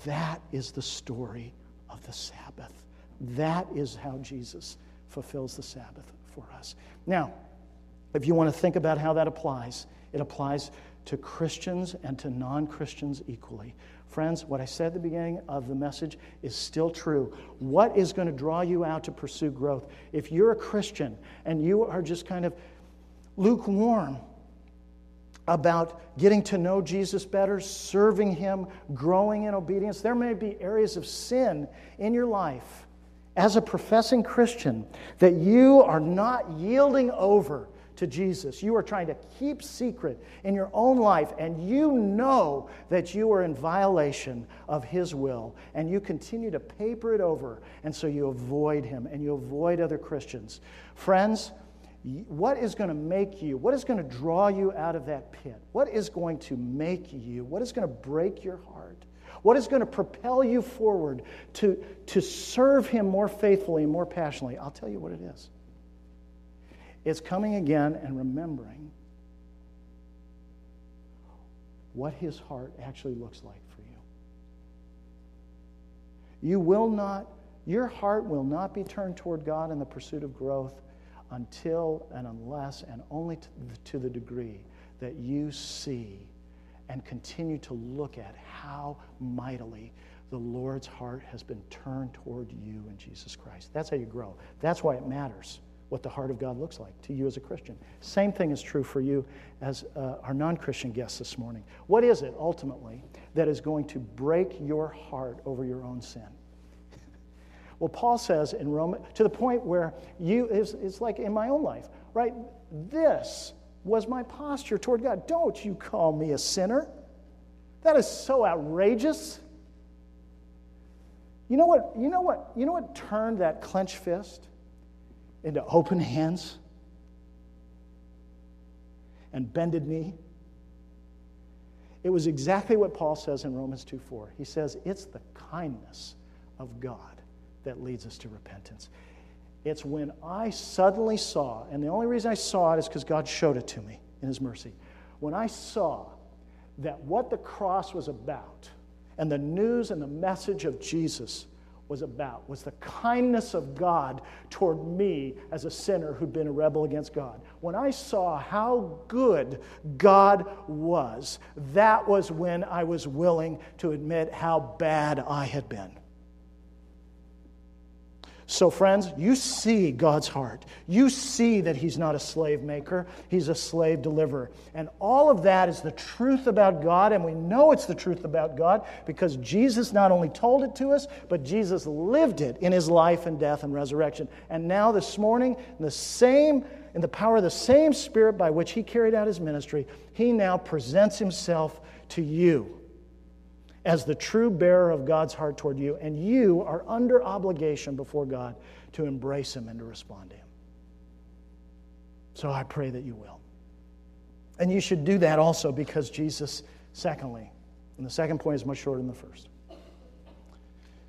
That is the story of the Sabbath. That is how Jesus fulfills the Sabbath for us. Now, if you want to think about how that applies, it applies to Christians and to non Christians equally. Friends, what I said at the beginning of the message is still true. What is going to draw you out to pursue growth? If you're a Christian and you are just kind of lukewarm about getting to know Jesus better, serving Him, growing in obedience, there may be areas of sin in your life as a professing Christian that you are not yielding over to Jesus. You are trying to keep secret in your own life, and you know that you are in violation of His will, and you continue to paper it over, and so you avoid Him and you avoid other Christians. Friends, what is going to make you, what is going to draw you out of that pit? What is going to make you, what is going to break your heart? What is going to propel you forward to, to serve Him more faithfully and more passionately? I'll tell you what it is. It's coming again and remembering what His heart actually looks like for you. You will not, your heart will not be turned toward God in the pursuit of growth until and unless and only to the, to the degree that you see and continue to look at how mightily the Lord's heart has been turned toward you in Jesus Christ. That's how you grow. That's why it matters what the heart of God looks like to you as a Christian. Same thing is true for you as uh, our non Christian guests this morning. What is it ultimately that is going to break your heart over your own sin? *laughs* Well, Paul says in Romans, to the point where you, it's, it's like in my own life, right? This was my posture toward God. Don't you call me a sinner. That is so outrageous. You know what? You know what? You know what turned that clenched fist into open hands and bended knee? It was exactly what Paul says in Romans 2 4. He says, It's the kindness of God that leads us to repentance. It's when I suddenly saw, and the only reason I saw it is because God showed it to me in His mercy. When I saw that what the cross was about and the news and the message of Jesus was about was the kindness of God toward me as a sinner who'd been a rebel against God. When I saw how good God was, that was when I was willing to admit how bad I had been. So, friends, you see God's heart. You see that He's not a slave maker, He's a slave deliverer. And all of that is the truth about God, and we know it's the truth about God because Jesus not only told it to us, but Jesus lived it in His life and death and resurrection. And now, this morning, in the same in the power of the same Spirit by which He carried out His ministry, He now presents Himself to you as the true bearer of God's heart toward you, and you are under obligation before God to embrace Him and to respond to Him. So I pray that you will. And you should do that also because Jesus, secondly, and the second point is much shorter than the first.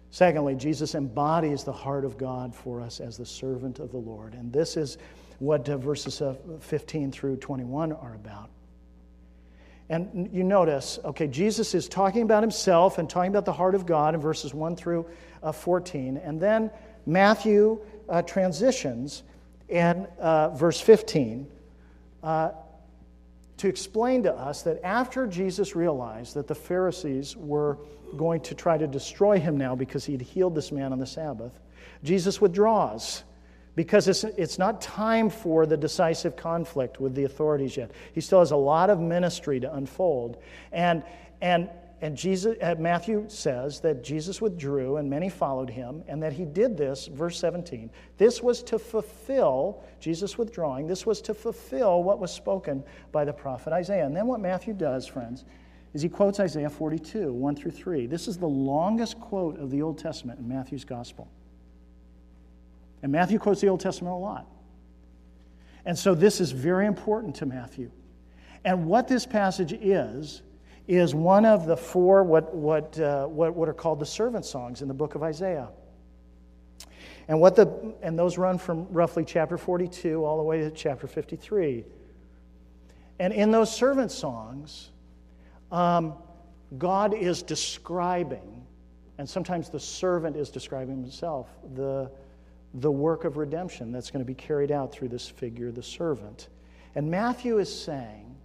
Secondly, Jesus embodies the heart of God for us as the servant of the Lord. And this is what uh, verses uh, 15 through 21 are about. And you notice, okay, Jesus is talking about himself and talking about the heart of God in verses 1 through uh, 14. And then Matthew uh, transitions in uh, verse 15 uh, to explain to us that after Jesus realized that the Pharisees were going to try to destroy him now because he'd healed this man on the Sabbath, Jesus withdraws because it's, it's not time for the decisive conflict with the authorities yet. He still has a lot of ministry to unfold. And, and, and Jesus, Matthew says that Jesus withdrew and many followed him, and that he did this, verse 17. This was to fulfill, Jesus withdrawing, this was to fulfill what was spoken by the prophet Isaiah. And then what Matthew does, friends, is he quotes Isaiah 42, 1 through 3. This is the longest quote of the Old Testament in Matthew's gospel. And Matthew quotes the Old Testament a lot. And so this is very important to Matthew. And what this passage is, is one of the four what, what, uh, what, what are called the servant songs in the book of Isaiah. And, what the, and those run from roughly chapter 42 all the way to chapter 53. And in those servant songs, um, God is describing, and sometimes the servant is describing himself, the, the work of redemption that's going to be carried out through this figure, the servant. And Matthew is saying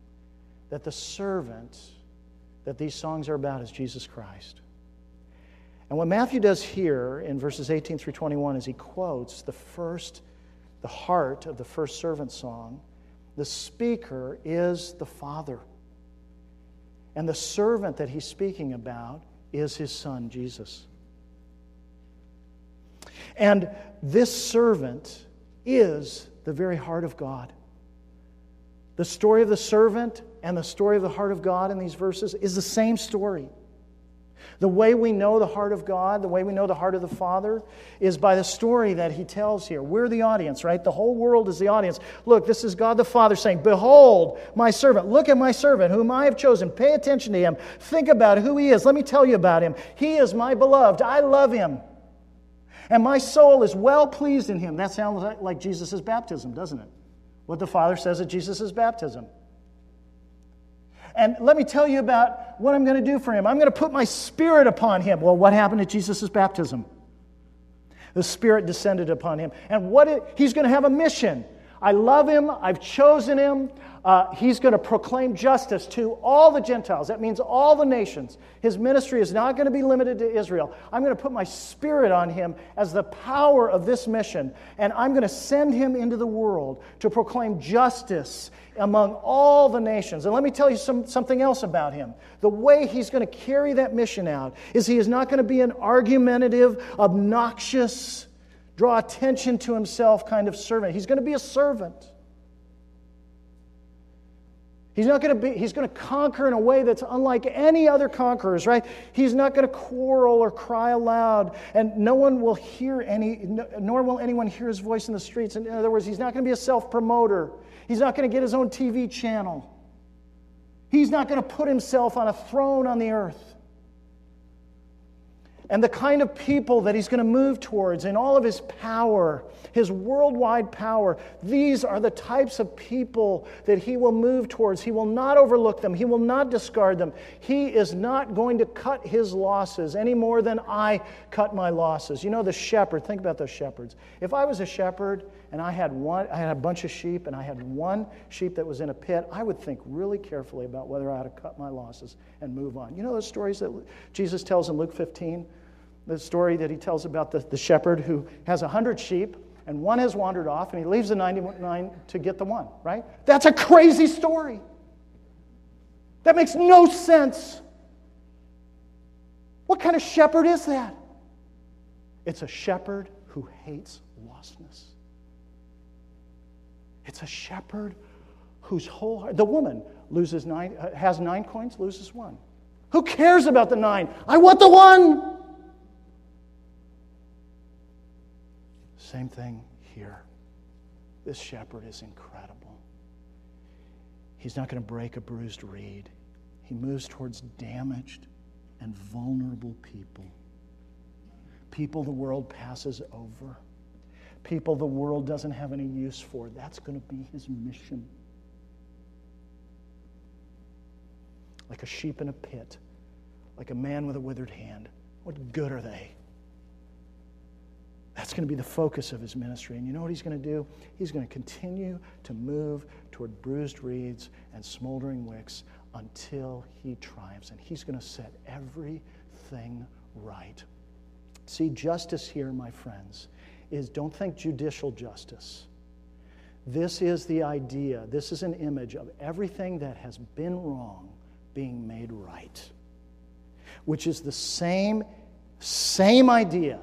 that the servant that these songs are about is Jesus Christ. And what Matthew does here in verses 18 through 21 is he quotes the first, the heart of the first servant song. The speaker is the Father. And the servant that he's speaking about is his son, Jesus. And this servant is the very heart of God. The story of the servant and the story of the heart of God in these verses is the same story. The way we know the heart of God, the way we know the heart of the Father, is by the story that he tells here. We're the audience, right? The whole world is the audience. Look, this is God the Father saying, Behold, my servant. Look at my servant, whom I have chosen. Pay attention to him. Think about who he is. Let me tell you about him. He is my beloved. I love him. And my soul is well pleased in him. That sounds like Jesus' baptism, doesn't it? what the Father says at Jesus' baptism. And let me tell you about what I'm going to do for him. I'm going to put my spirit upon him. Well, what happened at Jesus' baptism? The spirit descended upon him. And what it, he's going to have a mission. I love him. I've chosen him. Uh, he's going to proclaim justice to all the Gentiles. That means all the nations. His ministry is not going to be limited to Israel. I'm going to put my spirit on him as the power of this mission, and I'm going to send him into the world to proclaim justice among all the nations. And let me tell you some, something else about him. The way he's going to carry that mission out is he is not going to be an argumentative, obnoxious, draw attention to himself kind of servant. He's going to be a servant. He's not going to be, he's going to conquer in a way that's unlike any other conquerors, right? He's not going to quarrel or cry aloud, and no one will hear any, nor will anyone hear his voice in the streets. In other words, he's not going to be a self promoter. He's not going to get his own TV channel. He's not going to put himself on a throne on the earth and the kind of people that he's going to move towards in all of his power, his worldwide power. These are the types of people that he will move towards. He will not overlook them, he will not discard them. He is not going to cut his losses any more than I cut my losses. You know, the shepherd, think about those shepherds. If I was a shepherd and I had one, I had a bunch of sheep and I had one sheep that was in a pit, I would think really carefully about whether I ought to cut my losses and move on. You know those stories that Jesus tells in Luke 15? The story that he tells about the, the shepherd who has 100 sheep and one has wandered off and he leaves the 99 to get the one, right? That's a crazy story. That makes no sense. What kind of shepherd is that? It's a shepherd who hates lostness. It's a shepherd whose whole heart, the woman loses nine, uh, has nine coins, loses one. Who cares about the nine? I want the one. Same thing here. This shepherd is incredible. He's not going to break a bruised reed. He moves towards damaged and vulnerable people. People the world passes over. People the world doesn't have any use for. That's going to be his mission. Like a sheep in a pit, like a man with a withered hand. What good are they? That's going to be the focus of his ministry. And you know what he's going to do? He's going to continue to move toward bruised reeds and smoldering wicks until he triumphs. And he's going to set everything right. See, justice here, my friends, is don't think judicial justice. This is the idea, this is an image of everything that has been wrong being made right. which is the same, same idea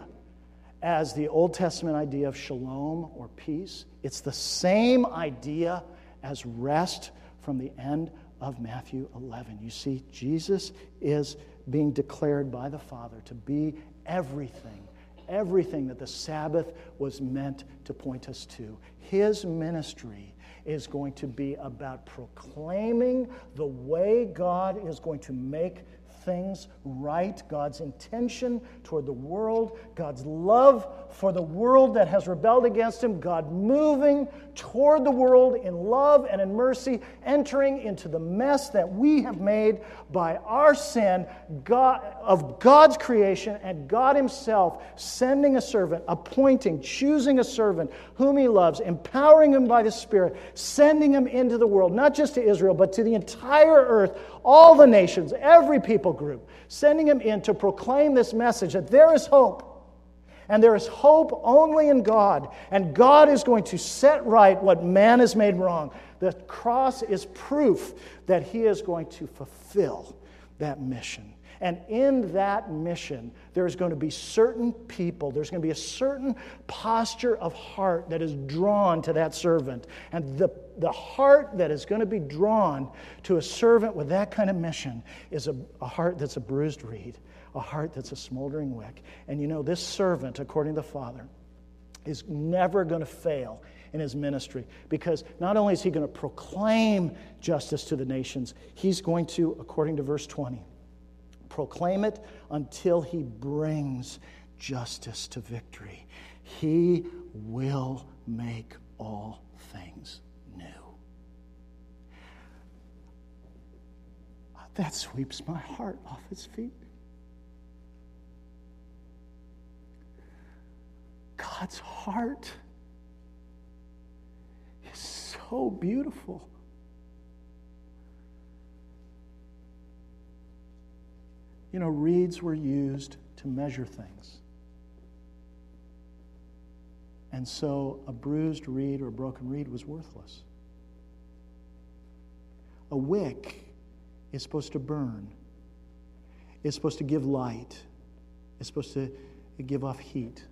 as the Old Testament idea of shalom or peace. It's the same idea as rest from the end of Matthew 11. You see, Jesus is being declared by the Father to be everything, everything that the Sabbath was meant to point us to. His ministry is going to be about proclaiming the way God is going to make things right, God's intention toward the world, God's love for the world that has rebelled against Him, God moving toward the world in love and in mercy, entering into the mess that we have made by our sin God, of God's creation and God Himself sending a servant, appointing, choosing a servant whom He loves, empowering him by the Spirit, sending him into the world, not just to Israel, but to the entire earth, all the nations, every people group, sending him in to proclaim this message that there is hope. And there is hope only in God. And God is going to set right what man has made wrong. The cross is proof that he is going to fulfill that mission. And in that mission, there's going to be certain people, there's going to be a certain posture of heart that is drawn to that servant. And the, the heart that is going to be drawn to a servant with that kind of mission is a, a heart that's a bruised reed, a heart that's a smoldering wick. And you know, this servant, according to the Father, is never going to fail in his ministry because not only is he going to proclaim justice to the nations, he's going to, according to verse 20, proclaim it until he brings justice to victory. He will make all things new. That sweeps my heart off its feet. God's heart is so beautiful. You know, reeds were used to measure things. And so a bruised reed or a broken reed was worthless. A wick is supposed to burn, it's supposed to give light, it's supposed to give off heat.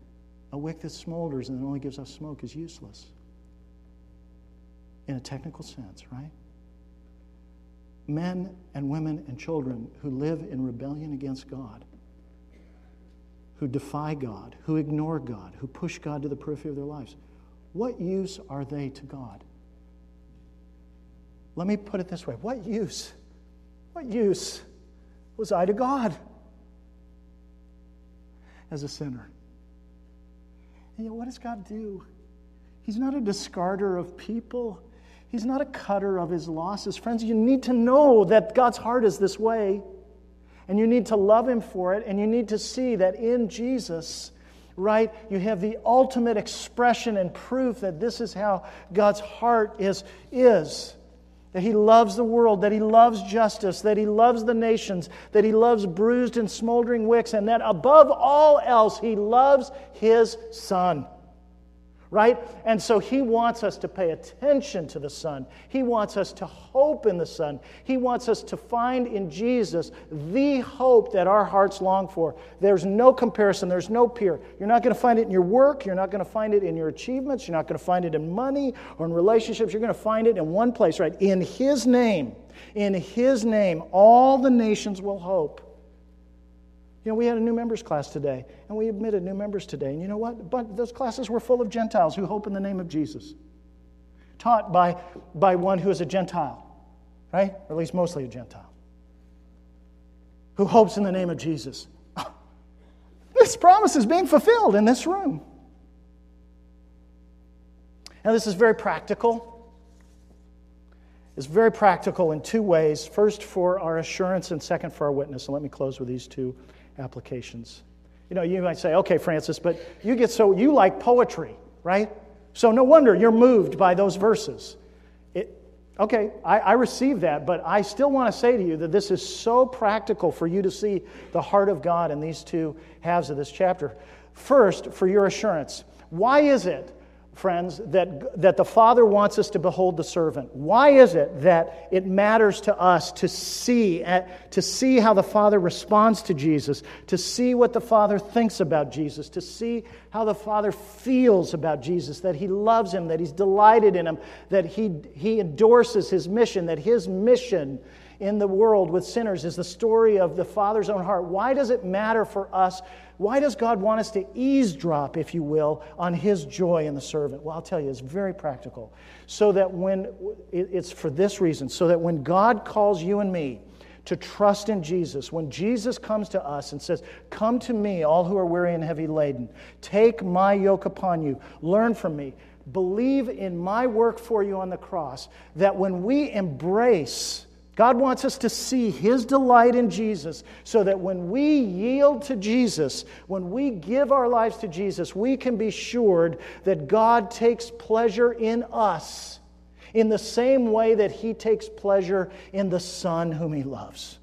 A wick that smolders and only gives off smoke is useless in a technical sense, right? men and women and children who live in rebellion against God, who defy God, who ignore God, who push God to the periphery of their lives, what use are they to God? Let me put it this way what use? What use was I to God as a sinner? And yet, what does God do? He's not a discarder of people. He's not a cutter of his losses. Friends, you need to know that God's heart is this way. And you need to love him for it. And you need to see that in Jesus, right, you have the ultimate expression and proof that this is how God's heart is. is. That he loves the world, that he loves justice, that he loves the nations, that he loves bruised and smoldering wicks, and that above all else, he loves his son right? And so he wants us to pay attention to the Son. He wants us to hope in the Son. He wants us to find in Jesus the hope that our hearts long for. There's no comparison, there's no peer. You're not going to find it in your work, you're not going to find it in your achievements, you're not going to find it in money or in relationships. You're going to find it in one place, right? In His name. In His name, all the nations will hope. You know, we had a new members class today, and we admitted new members today. And you know what? But those classes were full of Gentiles who hope in the name of Jesus, taught by, by one who is a Gentile, right? Or at least mostly a Gentile, who hopes in the name of Jesus. *laughs* This promise is being fulfilled in this room. Now, this is very practical. It's very practical in two ways. First, for our assurance, and second, for our witness. And let me close with these two applications. You know, you might say, okay, Francis, but you get so, you like poetry, right? So no wonder you're moved by those verses. It, okay, I, I receive that, but I still want to say to you that this is so practical for you to see the heart of God in these two halves of this chapter. First, for your assurance, why is it friends, that, that the Father wants us to behold the servant? Why is it that it matters to us to see, to see how the Father responds to Jesus, to see what the Father thinks about Jesus, to see how the Father feels about Jesus, that He loves Him, that He's delighted in Him, that He, he endorses His mission, that His mission in the world with sinners is the story of the Father's own heart. Why does it matter for us why does God want us to eavesdrop, if you will, on His joy in the servant? Well, I'll tell you, it's very practical. So that when, it's for this reason, so that when God calls you and me to trust in Jesus, when Jesus comes to us and says, Come to me, all who are weary and heavy laden, take my yoke upon you, learn from me, believe in my work for you on the cross, that when we embrace God wants us to see His delight in Jesus so that when we yield to Jesus, when we give our lives to Jesus, we can be assured that God takes pleasure in us in the same way that He takes pleasure in the Son whom He loves.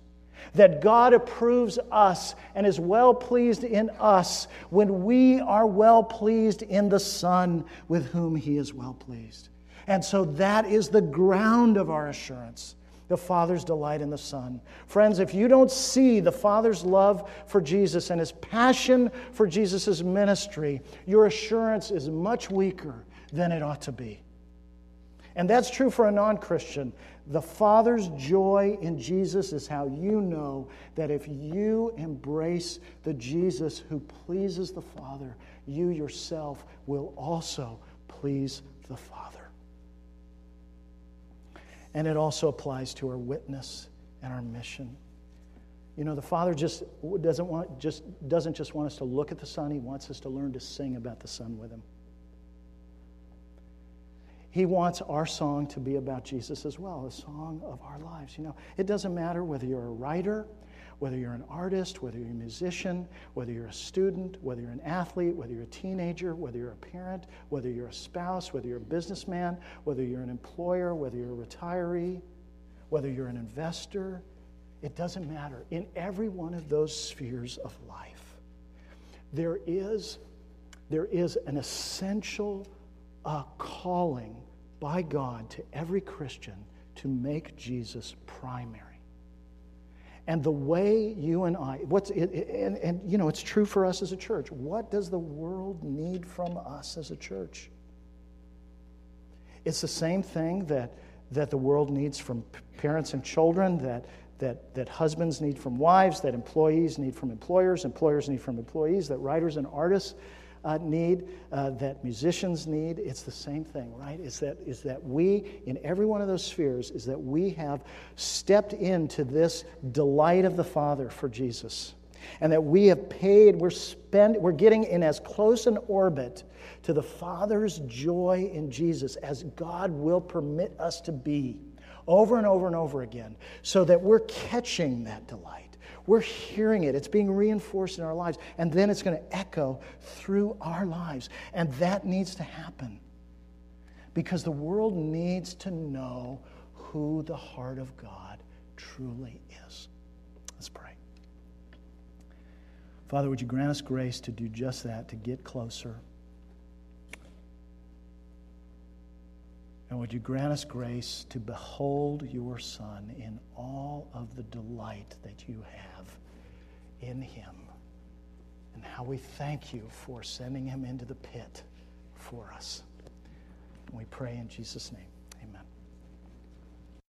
That God approves us and is well pleased in us when we are well pleased in the Son with whom He is well pleased. And so that is the ground of our assurance the Father's delight in the Son. Friends, if you don't see the Father's love for Jesus and his passion for Jesus' ministry, your assurance is much weaker than it ought to be. And that's true for a non Christian. The Father's joy in Jesus is how you know that if you embrace the Jesus who pleases the Father, you yourself will also please the Father. And it also applies to our witness and our mission. You know, the Father just doesn't, want, just doesn't just want us to look at the Son, He wants us to learn to sing about the Son with Him. He wants our song to be about Jesus as well, a song of our lives. You know, it doesn't matter whether you're a writer whether you're an artist, whether you're a musician, whether you're a student, whether you're an athlete, whether you're a teenager, whether you're a parent, whether you're a spouse, whether you're a businessman, whether you're an employer, whether you're a retiree, whether you're an investor, it doesn't matter. In every one of those spheres of life, there is, there is an essential uh, calling by God to every Christian to make Jesus primary. And the way you and I, what's it, and, and you know, it's true for us as a church. What does the world need from us as a church? It's the same thing that, that the world needs from parents and children, that, that, that husbands need from wives, that employees need from employers, employers need from employees, that writers and artists uh, need, uh, that musicians need. It's the same thing, right? Is that, is that we, in every one of those spheres, is that we have stepped into this delight of the Father for Jesus. And that we have paid, we're, spend, we're getting in as close an orbit to the Father's joy in Jesus as God will permit us to be over and over and over again, so that we're catching that delight. We're hearing it, it's being reinforced in our lives, and then it's going to echo through our lives. And that needs to happen because the world needs to know who the heart of God truly is. Let's pray. Father, would you grant us grace to do just that, to get closer? And would you grant us grace to behold your Son in all of the delight that you have in him? And how we thank you for sending him into the pit for us. We pray in Jesus' name.